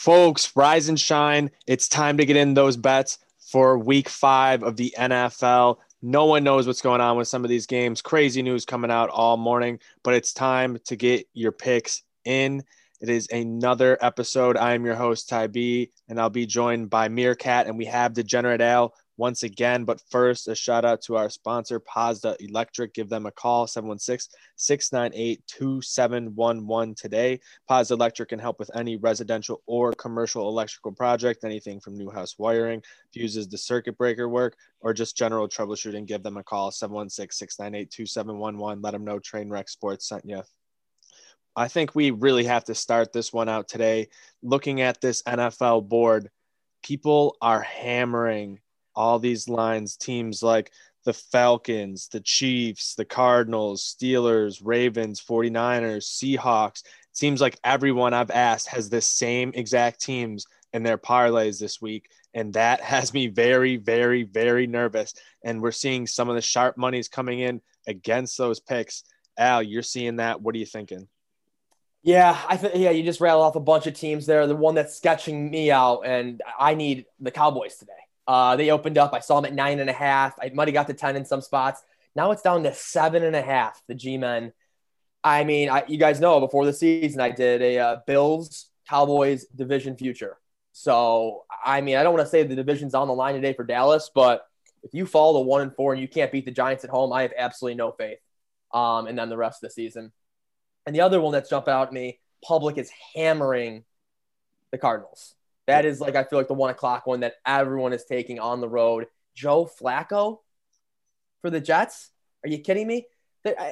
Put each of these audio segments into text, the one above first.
Folks, rise and shine. It's time to get in those bets for week five of the NFL. No one knows what's going on with some of these games. Crazy news coming out all morning, but it's time to get your picks in. It is another episode. I am your host, Ty B, and I'll be joined by Meerkat, and we have Degenerate Ale once again. But first, a shout out to our sponsor, Pazda Electric. Give them a call, 716 698 2711 today. Pazda Electric can help with any residential or commercial electrical project, anything from new house wiring, fuses the circuit breaker work, or just general troubleshooting. Give them a call, 716 698 2711. Let them know Trainwreck Sports sent you. I think we really have to start this one out today. Looking at this NFL board, people are hammering all these lines, teams like the Falcons, the Chiefs, the Cardinals, Steelers, Ravens, 49ers, Seahawks. It seems like everyone I've asked has the same exact teams in their parlays this week. And that has me very, very, very nervous. And we're seeing some of the sharp monies coming in against those picks. Al, you're seeing that. What are you thinking? Yeah, I think yeah, you just rattled off a bunch of teams there. The one that's sketching me out, and I need the Cowboys today. Uh, they opened up. I saw them at nine and a half. I might have got to 10 in some spots. Now it's down to seven and a half, the G men. I mean, I, you guys know before the season, I did a uh, Bills Cowboys division future. So, I mean, I don't want to say the division's on the line today for Dallas, but if you fall to one and four and you can't beat the Giants at home, I have absolutely no faith. Um, and then the rest of the season. And the other one that's jumped out at me, public is hammering the Cardinals. That is like I feel like the one o'clock one that everyone is taking on the road. Joe Flacco for the Jets? Are you kidding me?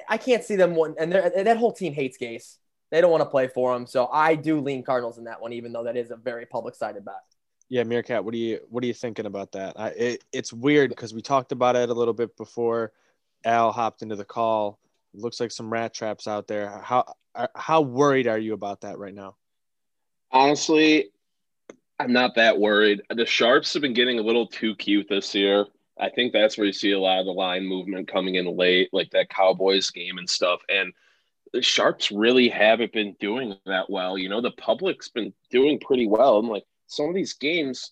I, can't see them one, and that whole team hates Gase. They don't want to play for him, so I do lean Cardinals in that one, even though that is a very public sided bet. Yeah, Meerkat, what are you what are you thinking about that? I, it, it's weird because we talked about it a little bit before Al hopped into the call. It looks like some rat traps out there. How how worried are you about that right now? Honestly, I'm not that worried. The Sharps have been getting a little too cute this year. I think that's where you see a lot of the line movement coming in late, like that Cowboys game and stuff. And the Sharps really haven't been doing that well. You know, the public's been doing pretty well. And like some of these games,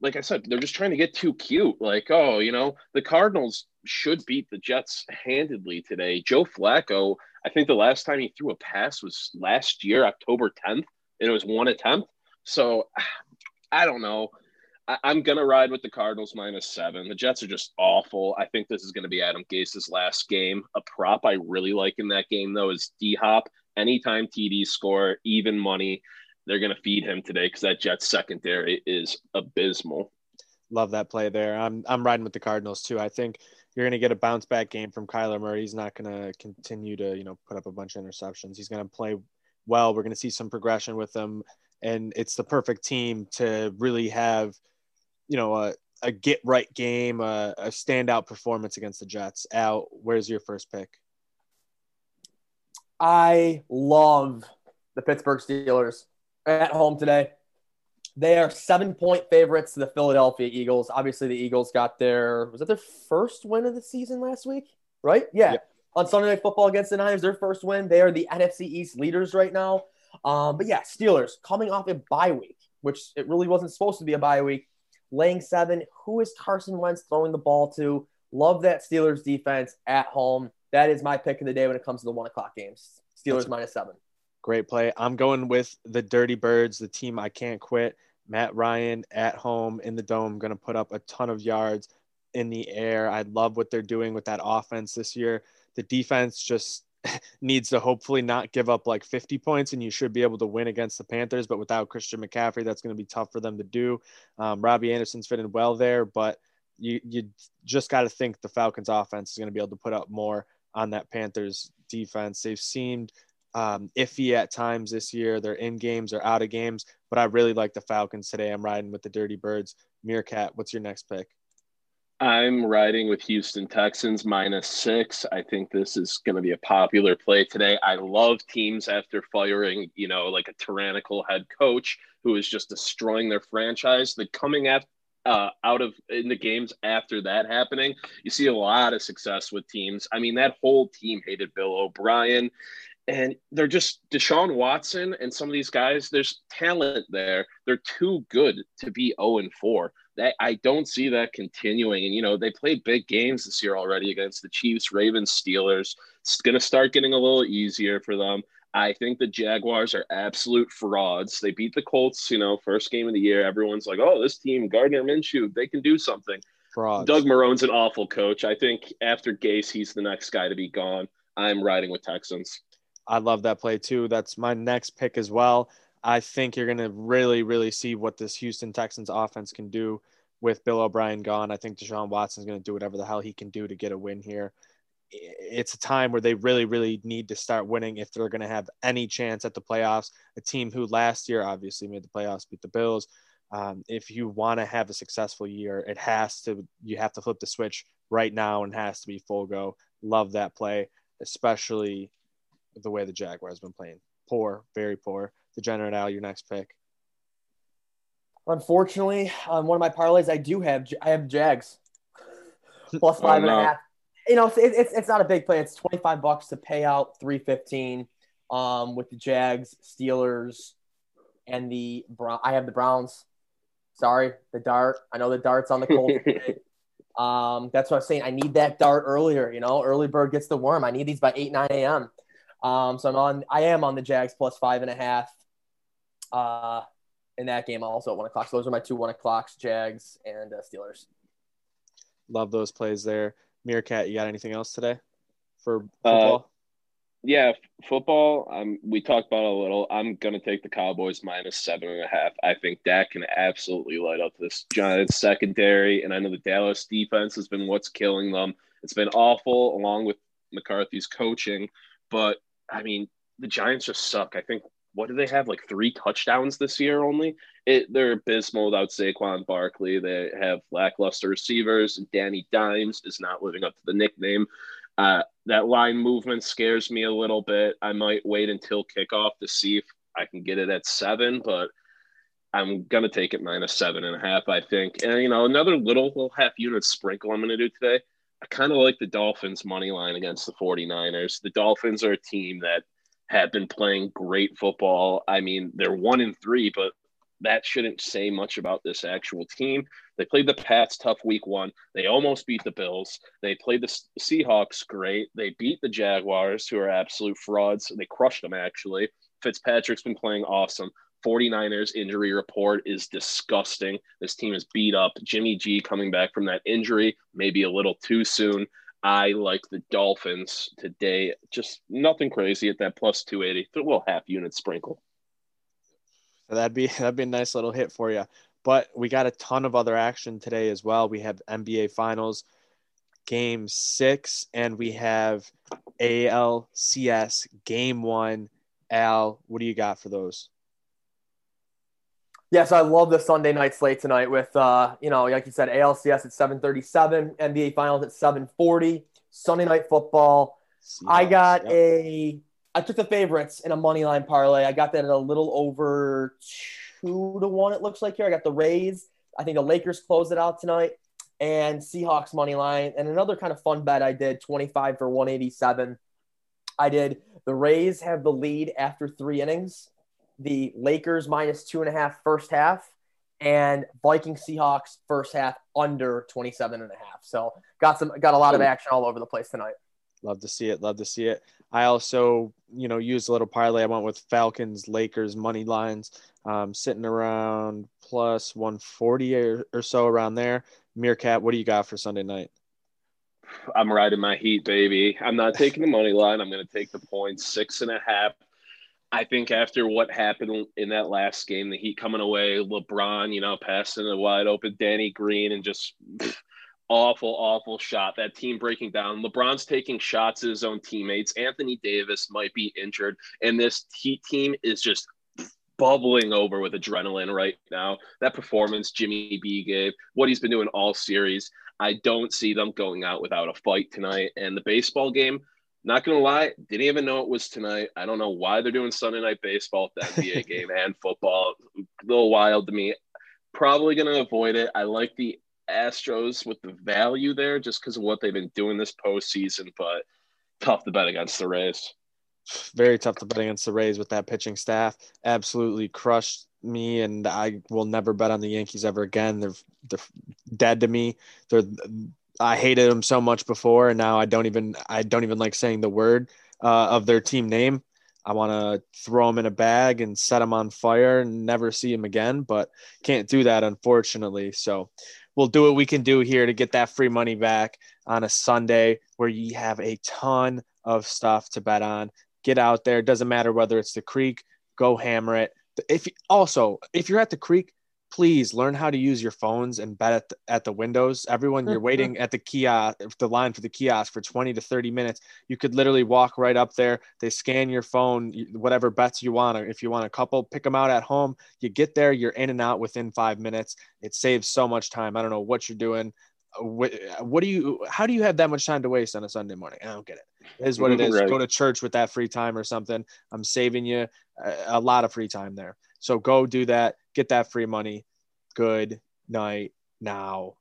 like I said, they're just trying to get too cute. Like, oh, you know, the Cardinals should beat the Jets handedly today. Joe Flacco, I think the last time he threw a pass was last year, October 10th, and it was one attempt. So I don't know. I, am gonna ride with the Cardinals minus seven. The Jets are just awful. I think this is gonna be Adam Gase's last game. A prop I really like in that game though is D Hop. Anytime TD score, even money, they're gonna feed him today because that Jets secondary is abysmal. Love that play there. I'm I'm riding with the Cardinals too. I think you're going to get a bounce back game from Kyler Murray. He's not going to continue to, you know, put up a bunch of interceptions. He's going to play well. We're going to see some progression with him and it's the perfect team to really have, you know, a, a get right game, a, a standout performance against the Jets. Al, where's your first pick? I love the Pittsburgh Steelers at home today. They are seven point favorites to the Philadelphia Eagles. Obviously, the Eagles got their was that their first win of the season last week, right? Yeah. Yep. On Sunday Night Football against the Niners, their first win. They are the NFC East leaders right now. Um, but yeah, Steelers coming off a bye week, which it really wasn't supposed to be a bye week, laying seven. Who is Carson Wentz throwing the ball to? Love that Steelers defense at home. That is my pick of the day when it comes to the one o'clock games. Steelers minus seven. Great play. I'm going with the Dirty Birds, the team I can't quit. Matt Ryan at home in the dome, going to put up a ton of yards in the air. I love what they're doing with that offense this year. The defense just needs to hopefully not give up like 50 points and you should be able to win against the Panthers. But without Christian McCaffrey, that's going to be tough for them to do. Um, Robbie Anderson's fitting well there, but you, you just got to think the Falcons offense is going to be able to put up more on that Panthers defense. They've seemed um, iffy at times this year. They're in games or out of games, but I really like the Falcons today. I'm riding with the Dirty Birds. Meerkat, what's your next pick? I'm riding with Houston Texans minus six. I think this is going to be a popular play today. I love teams after firing, you know, like a tyrannical head coach who is just destroying their franchise. The coming uh, out of in the games after that happening, you see a lot of success with teams. I mean, that whole team hated Bill O'Brien. and they're just Deshaun Watson and some of these guys. There's talent there. They're too good to be 0 and 4. That I don't see that continuing. And you know they played big games this year already against the Chiefs, Ravens, Steelers. It's going to start getting a little easier for them. I think the Jaguars are absolute frauds. They beat the Colts, you know, first game of the year. Everyone's like, "Oh, this team, Gardner Minshew, they can do something." Frauds. Doug Marrone's an awful coach. I think after Gase, he's the next guy to be gone. I'm riding with Texans. I love that play too. That's my next pick as well. I think you're going to really, really see what this Houston Texans offense can do with Bill O'Brien gone. I think Deshaun Watson's going to do whatever the hell he can do to get a win here. It's a time where they really, really need to start winning if they're going to have any chance at the playoffs. A team who last year obviously made the playoffs, beat the Bills. Um, if you want to have a successful year, it has to, you have to flip the switch right now and has to be full go. Love that play, especially the way the Jaguars have been playing. Poor, very poor. Degenerate Al, your next pick. Unfortunately, on one of my parlays, I do have I have Jags plus five oh, no. and a half. You know, it's, it's it's not a big play. It's twenty five bucks to pay out three fifteen. Um, with the Jags, Steelers, and the Brown. I have the Browns. Sorry, the dart. I know the dart's on the Colts. um, that's what I'm saying. I need that dart earlier. You know, early bird gets the worm. I need these by eight nine a.m. Um, so I'm on. I am on the Jags plus five and a half. Uh, in that game also at one o'clock. So those are my two one o'clocks: Jags and uh, Steelers. Love those plays there. Meerkat, you got anything else today for uh, football? Uh, yeah, football. Um, we talked about a little. I'm gonna take the Cowboys minus seven and a half. I think Dak can absolutely light up this Giants secondary, and I know the Dallas defense has been what's killing them. It's been awful, along with McCarthy's coaching. But I mean, the Giants just suck. I think what do they have like three touchdowns this year only? It they're abysmal without Saquon Barkley. They have lackluster receivers. Danny Dimes is not living up to the nickname. Uh, that line movement scares me a little bit. I might wait until kickoff to see if I can get it at seven, but I'm gonna take it minus seven and a half. I think, and you know, another little little half unit sprinkle I'm gonna do today. I kind of like the Dolphins money line against the 49ers. The Dolphins are a team that have been playing great football. I mean, they're one in three, but that shouldn't say much about this actual team. They played the Pats tough week one. They almost beat the Bills. They played the Seahawks great. They beat the Jaguars, who are absolute frauds. They crushed them, actually. Fitzpatrick's been playing awesome. 49ers injury report is disgusting. This team is beat up. Jimmy G coming back from that injury, maybe a little too soon. I like the Dolphins today. Just nothing crazy at that plus 280. A little half unit sprinkle. That'd be that'd be a nice little hit for you. But we got a ton of other action today as well. We have NBA Finals, Game Six, and we have ALCS Game One. Al, what do you got for those? Yes, I love the Sunday night slate tonight with uh, you know, like you said, ALCS at 737, NBA finals at 740, Sunday night football. I got yep. a I took the favorites in a money line parlay. I got that at a little over two to one, it looks like here. I got the Rays. I think the Lakers closed it out tonight. And Seahawks money line. And another kind of fun bet I did 25 for 187. I did the Rays have the lead after three innings the Lakers minus two and a half first half and Viking Seahawks first half under 27 and a half. So got some got a lot of action all over the place tonight. Love to see it. Love to see it. I also, you know, used a little parlay. I went with Falcons, Lakers money lines, um, sitting around plus 140 or, or so around there. Meerkat, what do you got for Sunday night? I'm riding my heat, baby. I'm not taking the money line. I'm going to take the points, six and a half. I think after what happened in that last game, the Heat coming away, LeBron, you know, passing a wide open Danny Green and just pff, awful, awful shot. That team breaking down. LeBron's taking shots at his own teammates. Anthony Davis might be injured, and this Heat team is just bubbling over with adrenaline right now. That performance Jimmy B gave, what he's been doing all series, I don't see them going out without a fight tonight. And the baseball game, not gonna lie, didn't even know it was tonight. I don't know why they're doing Sunday night baseball at the NBA game and football. A little wild to me. Probably gonna avoid it. I like the Astros with the value there just because of what they've been doing this postseason, but tough to bet against the Rays. very tough to bet against the Rays with that pitching staff. Absolutely crushed me, and I will never bet on the Yankees ever again. They're they're dead to me. They're I hated them so much before, and now I don't even I don't even like saying the word uh, of their team name. I want to throw them in a bag and set them on fire and never see them again, but can't do that unfortunately. So we'll do what we can do here to get that free money back on a Sunday where you have a ton of stuff to bet on. Get out there. Doesn't matter whether it's the creek, go hammer it. If also, if you're at the creek, please learn how to use your phones and bet at the, at the windows. Everyone, you're mm-hmm. waiting at the kiosk, the line for the kiosk for 20 to 30 minutes. You could literally walk right up there. They scan your phone, whatever bets you want. If you want a couple, pick them out at home. You get there, you're in and out within five minutes. It saves so much time. I don't know what you're doing. Uh, what, uh, what do you, how do you have that much time to waste on a Sunday morning? I don't get it. It is what it mm-hmm, is. Right. Go to church with that free time or something. I'm saving you a, a lot of free time there. So go do that, get that free money. Good night now.